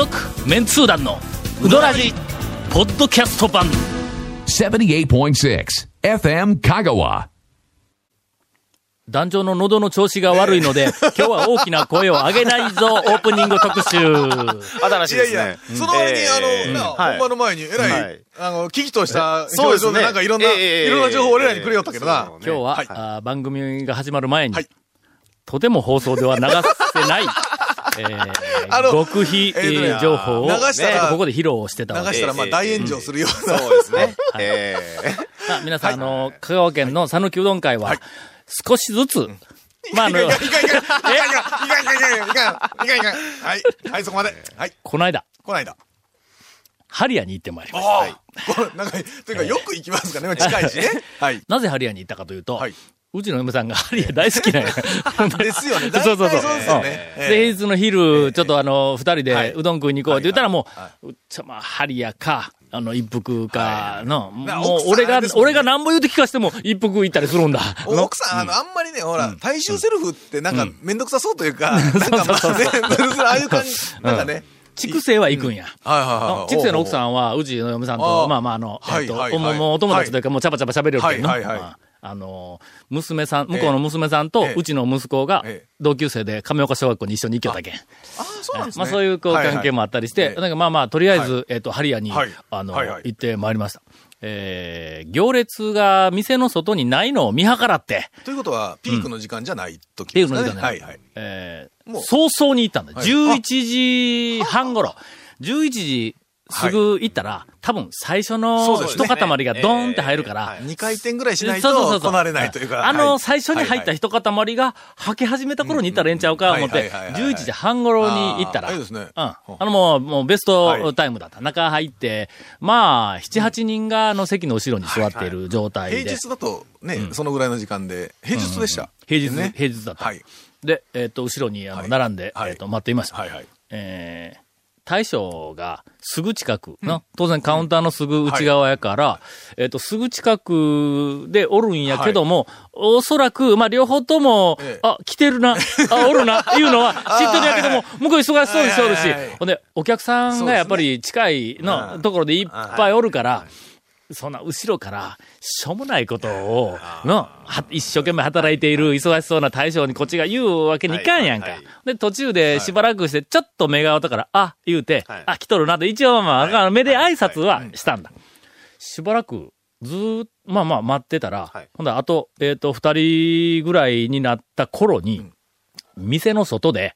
続メンツー団のウドラジポッドキャスト版。78.6 FM Kagawa. 団長の喉の調子が悪いので、今日は大きな声を上げないぞ、オープニング特集。新しいですね。いやいや、その割に、ええあの、本番の前に、えらい、はい。あの、危機とした表情で、そうですね。なんかいろんな、ええいろんな情報を俺らにくれよったけどな。今日は、はい。あー番組が始まる前に、はい。とても放送では流せない、えーあの極秘、えーとねえー情報を、流したらねここで披露してたわけ流したら、まあ、大炎上するような。そうですね。ええ さあ皆さん、あの、香川県の讃岐うどん会は、少しずつ、まあ、あの、いかんいかんいかんいかんいかんいかんいかんいかんいかはい。はい、そこまで。はい。この間、こないだ。ハリアに行ってまいりました。ああ。これなんか、というか、よく行きますかね。近いしね。はい。なぜハリアに行ったかというと、はいうちの嫁さんがハリア大好きなんや。ですよね。そうそうそう。平日の昼、ちょっとあの、二人はい。うでどん食いに行こうって言ったらもはう、ちゃまあ、ハリアか、あの、一服かの、まあもう俺が俺が何ぼ言うて聞かしても一服行ったりするんだ。奥さん、あの、あんまりね、ほら、大衆セルフってなんか、めん。どくさそうというか、なんかまあね、ああいう感じ、なんかね。畜生は行くんや。畜生の奥さん。んは、うちの嫁さんあと、あまあまあ、あの、えっと、もお友達というか、もうチャパチャパ喋れるけどな。はいはいはい。まああの、娘さん、向こうの娘さんとええ、うちの息子がええ、同級生で亀岡小学校に一緒に行きよったけん。ああ、そうなんですね。まあそういうこう関係もあったりして、ええなんかまあまあ、とりあえず、えっと、ハリアに、はいあの、行ってまいりました。えー、行列が店の外にないのを見計らって、ということは、ピークの時間じゃない時ピーですかね。クの時間ねはいはい。えーもう早々に行ったんだ。はい11時半頃。11時すぐ行ったら、多分最初の一塊がドーンって入るから、2回転ぐらいしないと、こなれないというか。あの、はい。最初に入った一塊が、はけ始めた頃に行ったらええんちゃうか、思って、はいはいはいはい。11時半頃に行ったら、いいですね。うん。あの、もう、もうベストはい。タイムだった。中入って、まあ、7、8人が、あの、席の後ろに座っている状態で。平日だとね、そのぐらいの時間で、平日でした。平日、ね。平日だった。はい。で、えっ、と、後ろに、あの、はい。並んで、はい。えっ、と、待っていました。はいはい。えー大将がすぐ近くの、当然カウンターのすぐ内側やから、えっ、と、すぐ近くでおるんやけども、おそらく、まあ、両方とも、ええ。あ、来てるな、あ、おるな、いうのは知ってるんやけども、向こう忙しそうにしておるし。はいはいはい、ほんで、お客さんがやっぱり近いのところでいっぱいおるから、そんな後ろから、しょうもないことを、の、は一生懸命働いている忙しそうな大将にこっちが言うわけにいかんやんか。はいはいで、途中でしばらくして、ちょっと目が合ったから、あ、言うて、はいあ、来とるなと、一応まあまあ、目で挨拶はしたんだ。しばらく、ずーっと、まあまあ待ってたら、はいほんだらあと、えっ、と、二人ぐらいになった頃に、店の外で。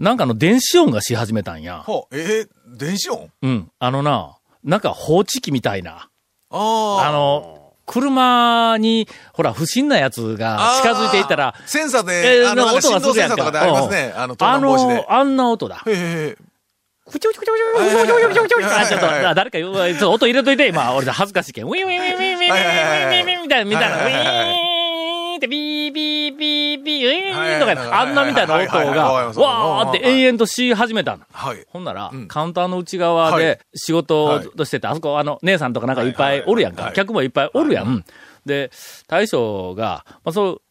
なんかの電子音がし始めたんや。ほう。えー、電子音？うん。あのな、なんか放置機みたいな。ああの、車に、ほら、不審なやつが近づいていったら、センサーえで、あの、なんか音がするやんか。ありますね。あの、盗あの、。あんな音だ。へへへ。ふちょふちょふちょふちょふちょふちょふちょふちょふちょあちょっと、あ誰か、ちょっと音入れといて、今、俺恥ずかしいけん。ウィンウィンウィンウィンウィンウィンウィンウィンウィンみたいな、みたいな、ウィーンって、ビービービービー、ウィーンとか、あんなみたいな音が、わーって延々とし始めたの。はい。ほんならうん、カウンターの内側はい。で仕事はいとしてて、あそこ、あの、姉さんとかなんかいっぱいおるやんか。客もいっぱいおるやん。で、大将が、まあ、そう、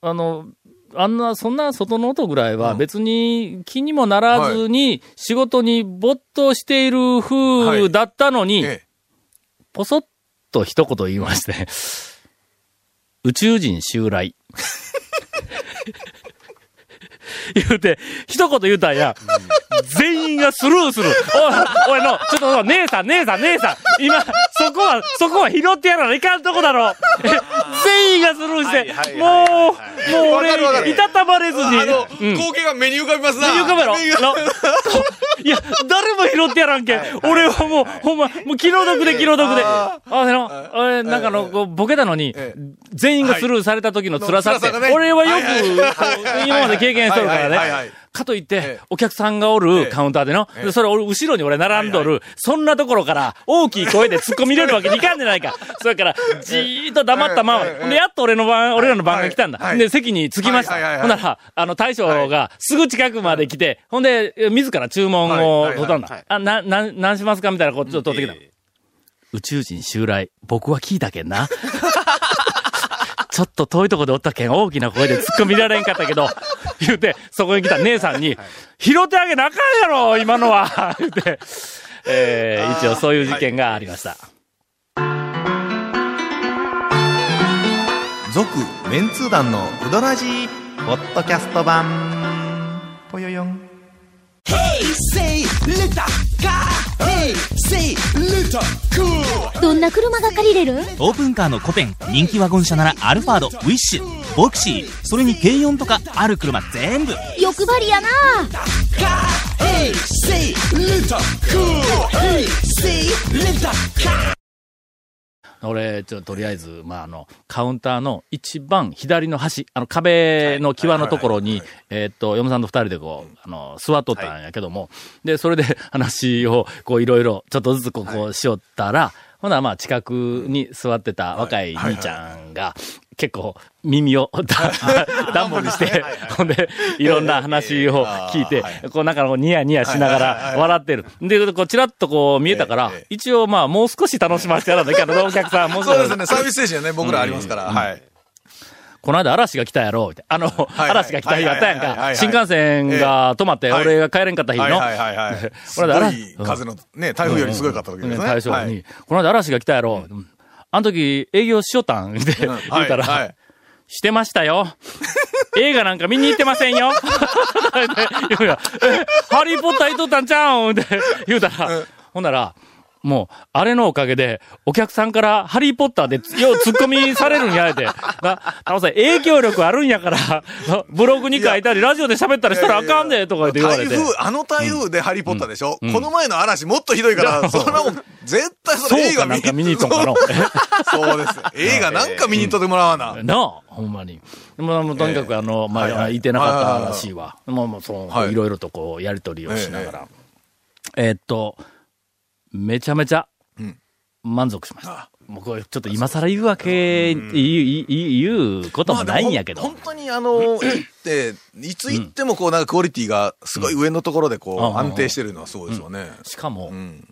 あの、あんな、そんな外の音ぐらいは別に気にもならずに仕事に没頭している風だったのに、え。ポソッと一言言いまして、宇宙人襲来。言うて、一言言うたんや。全員がスルーする。おい、おいの、ちょっと、姉さん、姉さん、姉さん。今、そこは、そこは拾ってやらないかんとこだろ。え全員がスルーして、はいはいもはいはう、もう俺、いたたまれずに。光景が目に浮かびますな。目に浮かべろ。拾ってやらんけん。俺はもう、ほんま、もう気の毒で気の毒で。ああの、俺、なんかの、ボケたのにええ、全員がスルーされた時の辛さって俺はよく、今まで経験しとるからね。かといってええ、お客さんがおえるえカウンターでの、それ俺、後ろに俺並んどはいる、そんなところから、大きい声で突っ込み入れるわけにいかんじゃないか。それから、じーっと黙ったままで、やっと俺の番、俺らの番が来たんだ。はい。で、席に着きました。ほんなら、あの、大将がすぐ近くまで来て、ほんで、自ら注文を取ったんだ。はい。あ、な、な、何しますかみたいなことちょっと取ってきた。え。宇宙人襲来、僕は聞いたけんな。ちょっと遠いとこでおったけん大きな声で突っ込みられんかったけど、言うて、そこに来た姉さんに、拾ってあげなあかんやろ今のは 言うて、えー、一応そういう事件がありました。続、メンツー団のうどらじポッドキャスト版。ぽよよん。Hey. どんな車が借りれる？オープンカーのコペン人気ワゴン車ならアルファードウィッシュボクシーそれに軽4とかある車全部欲張りやな Car. Hey, say little cool. 俺、ちょ、とりあえず、まあ、あの、カウンターの一番左の端、あの、壁の際のところに、えーっと、嫁さんと二人でこう、あの、座っとったんやけども、で、それで話を、こう、いろいろ、ちょっとずつこう、こうしよったら、ほな、まあ、近くに座ってた若い兄ちゃんが、結構、耳をだ暖房にして、ほんで、いろんな話を聞いて、こう、なんかこう、ニヤニヤしながら笑ってる。で、こう、ちらっとこう、見えたからええ、一応まあ、もう少し楽しませてや らなきゃな、お客さん、もしそうですね、サービス精神はね、僕らありますから。はい。この間嵐が来たやろ、って。あの、嵐が来た日あったやんか。新幹線が止まって、ええ俺が帰れんかった日の。はいはいはい この間い風の、ね、台風よりすごかった時ですね。この間嵐が来たやろ。うんあの時営業しよったん？って言うたら、はい。はいしてましたよ。映画なんか見に行ってませんよ。言うハリーポッター行っとったんちゃうん？って言うたら、ほんなら、もう、あれのおかげで、お客さんからハリーポッターでよう突っ込みされるんやで。な、タモさん影響力あるんやから、な ブログに書いたり、ラジオで喋ったりしたらあかんで、とか言われて。台風、あの台風でハリーポッターでしょ、この前の嵐もっとひどいから、それはもう、絶対それ映画見に行っとんかの。そうです。映画なんか見に行っとってもらわな。なあ、ほんまに。まあ、もうとにかくあの、まあ、はいはいいてなかったらしいわ。まあまあ、そう、はいいろいろとこう、やりとりをしながら。えーっと、めちゃめちゃうん、満足しました。もうこれ、ちょっと今更言うわけ、言う、言うこともないんやけど。まあ本当にあの、行って、いつ行ってもこう、なんかクオリティがすごい上のところでこうん。う、安定してるのはそうですよね。しかも、うん。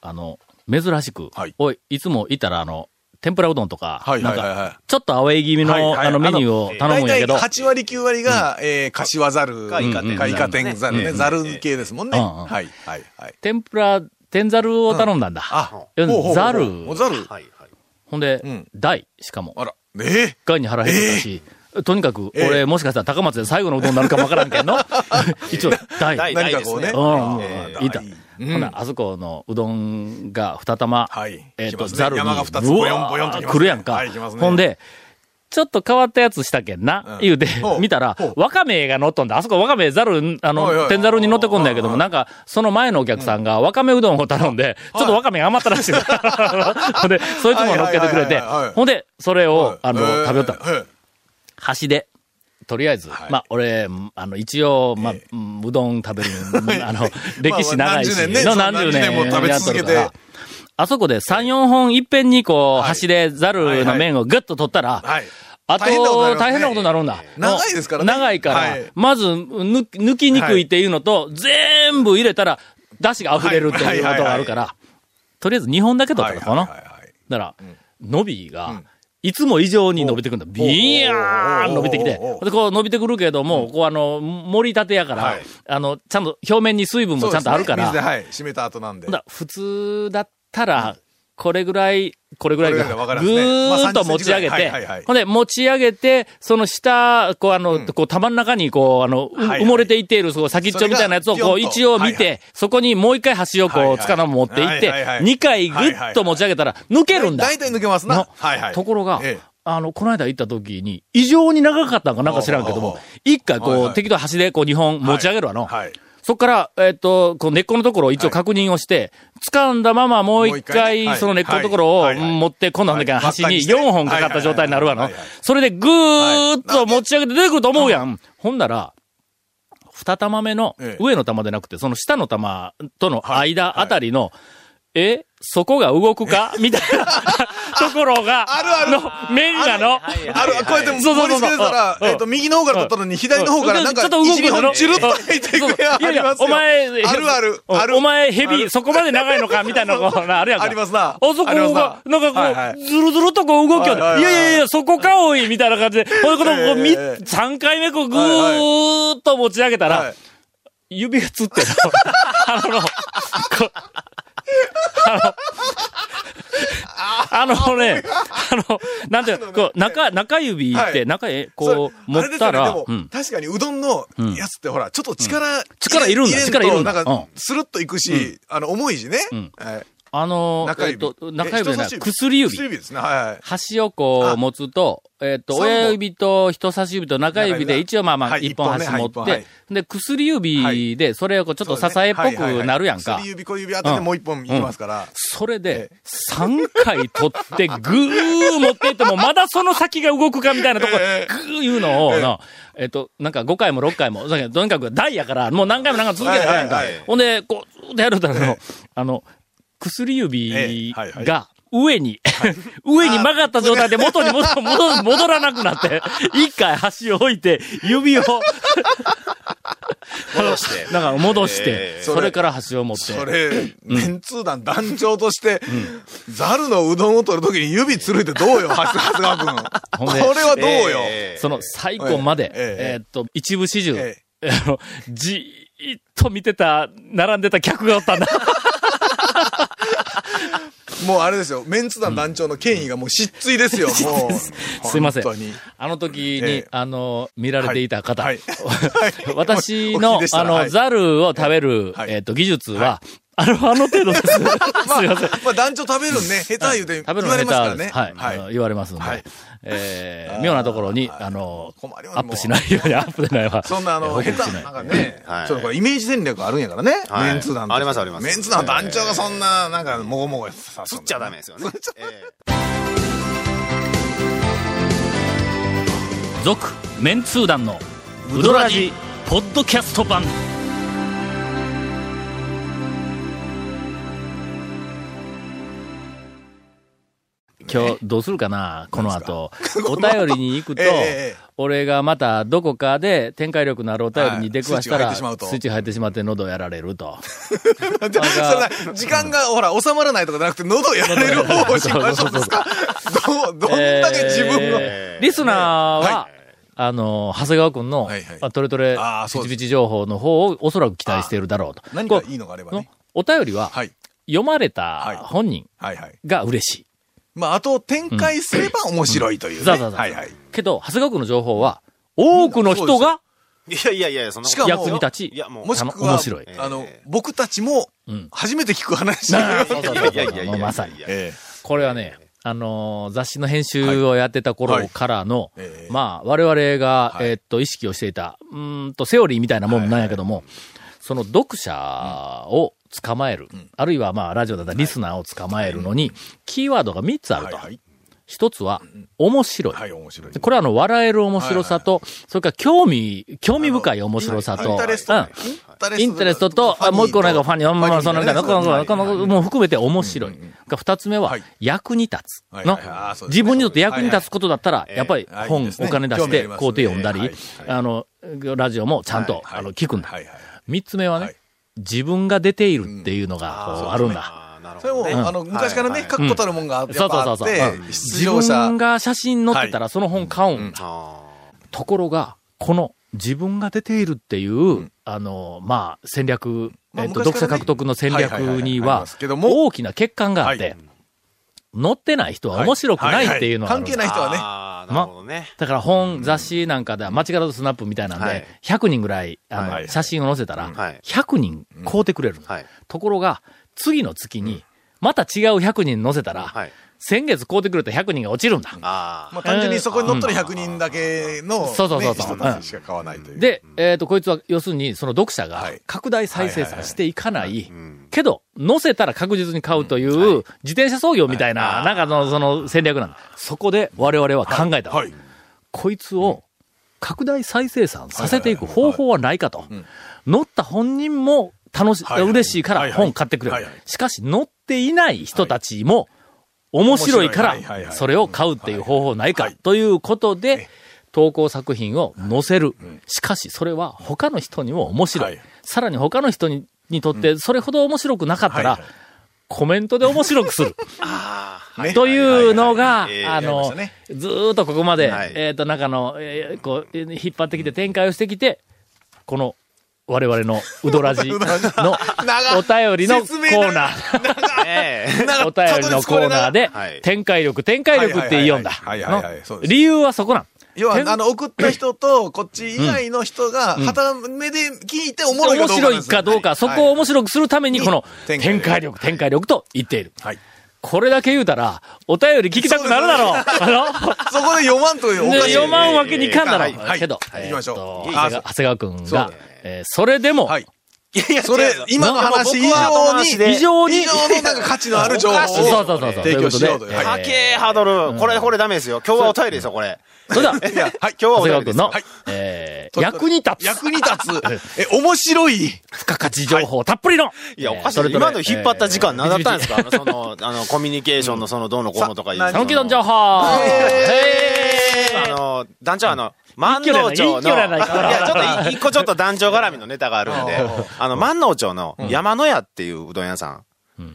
あの、珍しく、はい。おい、いつもいたらあの、天ぷらうどんとか、はいなんはいはい。はいか、ちょっとアウェイ気味の、はいはいあの、メニューを頼むんやけど、大体8割9割が、えー、柏ざるかイカ天ざるね。うん。ざる系ですもんね。うん。うん。はい、はい、はい。天ぷら、天ざるを頼んだんだ。あ、うん。ほうほうほうざる。おざる。はいはい。ほんで、うん。大、しかも。あら、え一回に腹減ってたし、とにかく、ええ俺、もしかしたら高松で最後のうどんになるかもわからんけんの。一応、大。大ー、何かこうね。うん、えいた。うん。ほな、あそこのうどんが二玉、はい。えっ、と、ざるに、山が二つブワボヨンボヨンとー来るやんか。はい来ますね。ほんで、ちょっと変わったやつしたけんな、うん。言うて見たらわかめが乗っとんだ。あそこわかめざる、あの、天ざるに乗ってこんだやけども、はいなんか、その前のお客さんがわかめうどんを頼んで、ちょっとわかめが余ったらしい。ほん で、そいつも乗っけてくれてほんで、それを、あの、えー食べよった。はい端で、とりあえず、はい。まあ、俺、あの、一応、まあ、えうどん食べる、あの、歴史長いし、の何十年も食べ続けてあそこで3、4本いっぺんにこう、はい端でざるの麺をぐっと取ったら、はい。あと大変なことになるんだ。長いですからね長いから、はいまず、ぬ抜きにくいっていうのと、全部入れたら、出汁が溢れるっていうことがあるから、とりあえず2本だけ取ったのかな。だから、伸びが、んいつも以上に伸びてくるんだ。ビヤーン伸びてきて。で、こう伸びてくるけども、こうあの、盛り立てやから、はいあの、ちゃんと表面に水分もちゃんとあるから、水で、はい。締めた後なんで。普通だったら、これぐらい、これぐらいこが、ぐーっと持ち上げ30センチぐらい。はいはいはい、てほんで、持ち上げて、その下、こうあの、こう玉の中にこう、あの、埋もれていっている、そう先っちょみたいなやつをこう一応見て、そこにもう一回端をこう、つかの持っていってはいはいは、い。2回ぐっと持ち上げたら、抜けるんだ。大体抜けますな。の。はいはい。ところが、ええ。あの、この間行った時に、異常に長かったんかなんか知らんけども一回こう、適当端でこう2本持ち上げるわの。はい。そっから、えっ、と、こう根っこのところを一応確認をして、掴んだままもう一回はいその根っこのところをはい。はい。はい持って、今度なんだっけはい。端に輪っかにして。4本かかった状態になるわのはいはいはい。はい。それでぐーっと持ち上げて出てくると思うやん。ほんなら、二玉目のええ。上の玉でなくて、その下の玉とのはい。間あたりの、えそこが動くか？みたいな。ところが、あるある。の、面がの、ある、こうやって盛り付けてたら、うん。えっと、右の方から取ったのに、左の方からなんか、ちょっと動く。の本チュルッと入っていくやいやいやありま、すよ。お前、あるある、ある。お前、ヘビ、そこまで長いのかみたいなのが、あるやんか。ありますな。あそこが、な。んかこう、ずるずるとこう動きよる。いやいやいや、そこかおいみたいな感じで、この、こう、み、ええ3回目こう、ぐーっと持ち上げたら、はい指がつってる。あの、こあの、あのね、あの、なんていうの、こう、中、中指って、はい。中へ、こう、持ったら。確かにうどんのやつってほら、ちょっと力、力いるんだ。入力いるんだ。なんかうん、スルッといくし、あの、重いしね。ん。はいあの、中指。えっと、中指じゃない、薬指。薬。指ですね。はいはい。端をこう持つと、えっと、親指と人差し指と中指で一応まあまあはい一本端持って、で、薬指でそれをこうちょっと支えっぽくなるやんか。薬。指、小指当ててもう一本いきますから。それで、3回取って、ぐー持っていっても、まだその先が動くかみたいなとこ、ぐえ。ーいうのを、なえっと、なんか5回も6回も、とにかく大やから、もう何回も何回も続けなあかんやんか。はいはいはい。ほんで、こう、ずーっとやると、あの、薬指が、上に、上に曲がった状態で元に戻戻戻らなくなって、一回端を置いて、指を、戻して。なんか戻してえ、それから端を持って。それ、メンツー団団長として、ザルのうどんを取るときに指つるいてどうよ、長谷川君。これはどうよ。ええその最後まで、えっと、一部始終、えあの、じーっと見てた、並んでた客がおったんだ。もうあれですよ、メンツ団団長の権威がもう失墜ですよ、もう。すいません。あの時に、ええ。あの、見られていた方、私のあの、ザルを食べる、はい。えーっと、技術は、あの、あの程度です。すいません。まあ団長食べるんね、下手言うて言われ。ますからね。はい。あの言われますんで。はいえー妙なところに、あの、困りますアップしないように、アップでないわ。そんなあの、下手、なんかね、はいちょっとこれイメージ戦略あるんやからね、はいメンツ団ありますありますメンツ団団長がそんな、なんか、もごもごさ釣っちゃダメですよね。え続、メンツー団の、ウドラジ、ポッドキャスト版。今日、どうするかなこの後。お便りに行くと 俺がまたどこかで展開力のあるお便りに出くわしたら、はいスイッチが入ってしまってしまって喉やられると。時間が、ほら、収まらないとかじゃなくて、喉やられる方を心配したんですかどんだけ自分を。えーリスナーは、はあの、長谷川くんの、はいはいあトレトレピチピチ情報の方をおそらく期待しているだろうと。何かいいのがあればね。お便りは、はい。読まれはいた本人。が嬉しい。まあ、あと、展開すれば面白いというね。そうそうそうはいはい。けど、長谷川くんの情報は、多くの人がえいやいやいや、そんなしかも役に立ちい、や、もう。もしくは、面白い。あの、僕たちもうん、初めて聞く話。いやいやいやいやまさに。えこれはね、あのー雑誌の編集をやってた頃からの、はい。ええまあ、我々が、はい。えーっと、意識をしていた、うーんと、セオリーみたいなもんなんやけども、その読者を捕まえる、あるいはまあ、ラジオだったらリスナーを捕まえるのに、キーワードが3つあると。はい。はい。一つは、面白い。はい、面白い。これはあの、笑える面白さと、それから興味、興味深い面白さと、インタレストンタレストと、あもう一個なんかファニー、まあまあ、そのもう含めて面白い。が二つ目ははい、役に立つ。の。自分にとって役に立つことだったら、いやっぱりはい。本お金出して、興味あります買うて読んだりあの、ラジオもちゃんと、あの、聞くんだ。三つ目はねはい、自分が出ているっていうのが、こう、あるんだ。それも。あの、昔からね、確固たるもんがやっそうぱそうそうそう。自分。が写真載ってたら、その本買うん。あところが、この自分が出ているっていう、あの、まあ、戦略、まあえっと、読者獲得の戦略には大きな欠陥があってはい、載ってない人は面白くないっていうのがあるんだ関係ない人はね。あーなるほどね。だから本、雑誌なんかでは、間違ったとスナップみたいなんはい。で、100人ぐらい、あの、はい。写真を載せたらはい、100人買うてくれるの。はい。ところが、次の月に、また違う100人載せたら、はい。先月買うてくれた100人が落ちるんだ。あまあ単純にそこに乗っとる100人だけの、ねそうそうそうそう人たちしか買わないという。で、えっ、と、こいつは、要するに、その読者がはい拡大再生産していかない。けど、載せたら確実に買うという、自転車操業みたいな、なんかの、その戦略なんだ。そこで我々は考えた。はい。こいつを拡大再生産させていく方法はないかと。乗った本人も楽し、はいはい嬉しいから本買ってくれる。しかし、乗っていない人たちも、面白いから、い。それを買うっていう方法ないか、ということで、投稿作品を載せる。しかし、それは他の人にも面白い。はい。さらに他の人ににとって、それほど面白くなかったら、コメントで面白くする。というのが、あのずーっとここまで、はい。えっ、と、中の、えーこう、えー引っ張ってきて展開をしてきて、この、我々のうどらじのお便りのコーナー。お便りのコーナーではい、展開力、展開力って言いよんだ。理由はそこなん。要は、あの、送った人と、こっち以外の人が、ん。はた目で聞いておもろいか面白いどうかなんですよ。かどうか、そこを面白くするために、この展開力、展開力と言っている。はい。これだけ言うたら、お便り聞きたくなるだろう。あのそこで読まんというおねかしい。読まんわけにいかんだろう。けど、はい。行きましょう。長谷川長谷川くんがえーそれでも、はい。いやいや、それ今の話以上に、非常に以上のなんか価値のある情報をそうそうそうそう。提供しようという。えハードル。これ、これダメですよ。今日はお便りですよ、これ。それでは、今日は長お便りですよ。、え役に立つ、役に立つ。え、面白い。付加価値情報たっぷりの、いや、おかしい。今の引っ張った時間何だったんですか？あのその、あの、コミュニケーションのその、どうのこうのとか言う。さサンキドン情報へあの、団長あの、万能町の、いや、ちょっと一個ちょっと団長絡みのネタがあるんで、あの、万能町の山野屋っていううどん屋さん。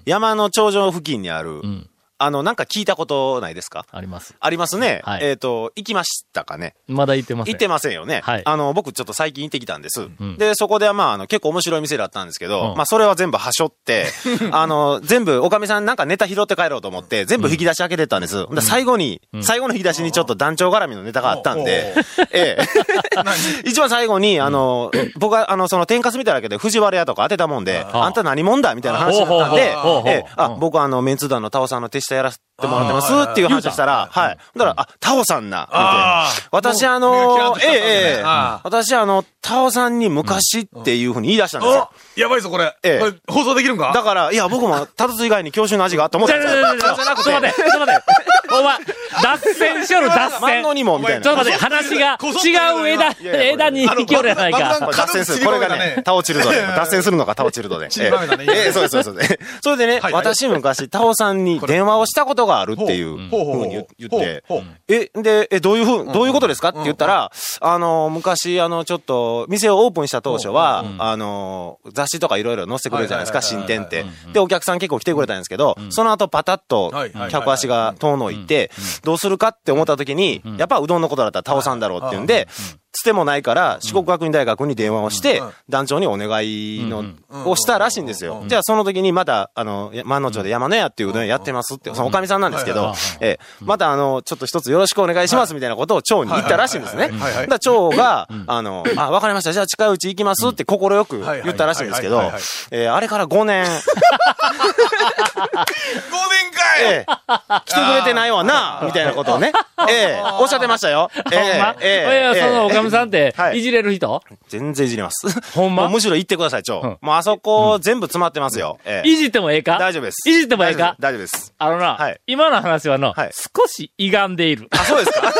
山の頂上付近にある、んあの、なんか聞いたことないですか？あります。ありますね。はいえっ、と、行きましたかね？まだ言ってません。行ってませんよね。はいあの、僕ちょっと最近行ってきたんです。んで、そこではまあ、あの、結構面白い店だったんですけど、うんまあ、それは全部はしょって、あの、全部、おかみさんなんかネタ拾って帰ろうと思って、全部引き出し開けてったんです。で最後に、最後の引き出しにちょっと団長絡みのネタがあったんで、ええ。一番最後に、あの、僕は、あの、その天かす見ただけで藤原屋とか当てたもんで、あんた何者だ？みたいな話になったんでええ、あ、僕はあの、メンツ団のタオさんの手下やらせてもらってますっていう話をしたら、はい。だから、あ、タオさんな、みたい私あのええええ。あ私あの、タオさんに昔っていうふうに言い出したんですよ。おやばいぞ、これ。ええ。放送できるんか？だから、いや、僕も、タツ以外に教習の味があっ思っじたんですよ。ちょっと待って、ちょっと待って。お前、脱線しよる、脱線。万能にも、みたいな。ちょっと待って、話が違う枝、枝に行きよるやないか。脱線する。これがね、タオチルドで。脱線するのがタオチルドで。ちりばめたねええええそうです、そうです。そ れでねはい、私昔、タオさんに電話をしたことがあるっていうふうに言言ってえ、で、え、どういうふう、どういうことですかって言ったら、あの、昔、あの、ちょっと、店をオープンした当初は、あの、雑誌とかいろいろ載せてくれるじゃないですか、新店って。で、お客さん結構来てくれたんですけど、その後パタッと客足が遠のいて、どうするかって思った時に、やっぱうどんのことだったらタオさんだろうっていうんで、つてもないから、四国学院大学に電話をしてうん、団長にお願いの、んをしたらしいんですよ。じゃあその時にまた、あの、万能町で山野屋っていううどん。屋やってますって、そのおかみさんなんですけど、ええ、またあの、ちょっと一つよろしくお願いしますみたいなことを町に言ったらしいんですね。だ町が、あの、あ、わかりました。じゃあ近いうち行きますって心よく言ったらしいんですけどえーあれから5年、5年かい。ええ、来てくれてないわな、みたいなことをね、ええ、おっしゃってましたよ。ええ、ええ、いや、そのおかみさんっては、いいじれる人？全然いじります。ほんま？むしろ行ってください、町。んもうあそこ全部詰まってますよ。ええいじってもええか？大丈夫です。いじってもええか？大丈夫です。あのな、はい今の話はの、はい少し歪んでいる。あ、そうですか？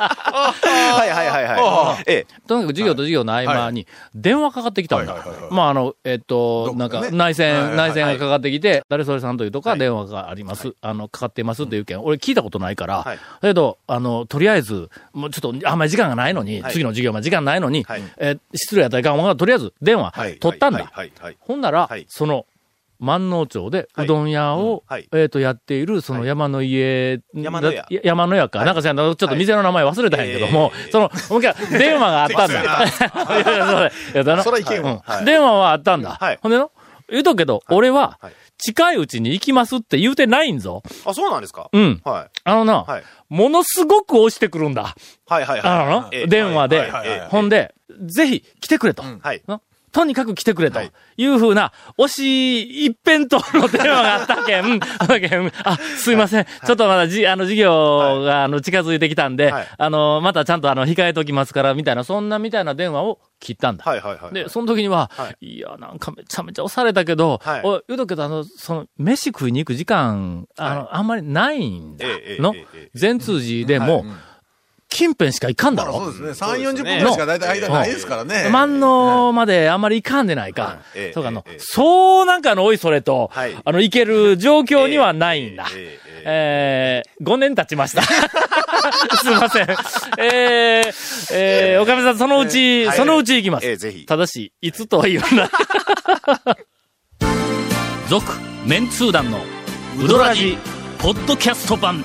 はいはいはいはい。ええ、とにかく授業と授業の合間に、電話かかってきたんだ。まあ、あの、えっと、なんか、内はいはい線、内線がかかってきて、誰それさんというとか電話があります。あの、かかっていますっていう件、俺聞いたことないから、はい。だけど、あの、とりあえず、もうちょっと、あんまり時間がないのに、はい。次の授業まで時間ないのに、はい。えー失礼やったらいかんとりあえず電話はい。取ったんだ。ほんなら、はい。その、万能町ではいうどん屋を、うんはいえっ、と、やっている、そのはい山の家、山の屋や山の屋か。はいなんかさ、ちょっと店の名前忘れたんやけども、ええその、もう一回、電話があったんだ。いやいやそういやだな そらいけんわうんはい電話はあったんだ。はいほんでの、言うとくけど、俺ははい、近いうちに行きますって言うてないんぞ。あ、そうなんですか？うん。はい。あのな、はい。ものすごく押してくるんだ。はいはいはい。あのええ電話ではいはいはいはい。ほんで、ぜひ来てくれと。はい。なとにかく来てくれとはい。いうふうな、押し一辺倒の電話があったけん、あったけんあ、すいません。ちょっとまだじ、あの、授業が、あの、近づいてきたんで、はい。あの、またちゃんとあの、控えときますから、みたいな、そんなみたいな電話を切ったんだ。はいはいはい。で、その時には、、はい。や、なんかめちゃめちゃ押されたけど、はい。おい言うとくけど、あの、その、飯食いに行く時間、あの、はい。あんまりないんだ。のええええ、全通寺でも、うん近辺しか行かんだろ？そうですね。3、40分ぐらいしか大体間ないですからね。万能まであんまり行かんでないか。ええそうか、あのええ、そうなんかのおいそれと、はいあの、行ける状況にはないんだ。えええー、5年経ちました。すいません。えー、えー、おかみさん、そのうち、はいそのうち行きます。ええぜひただし、いつとは言わない。続、メンツー団の、ウドラジ、ポッドキャスト版。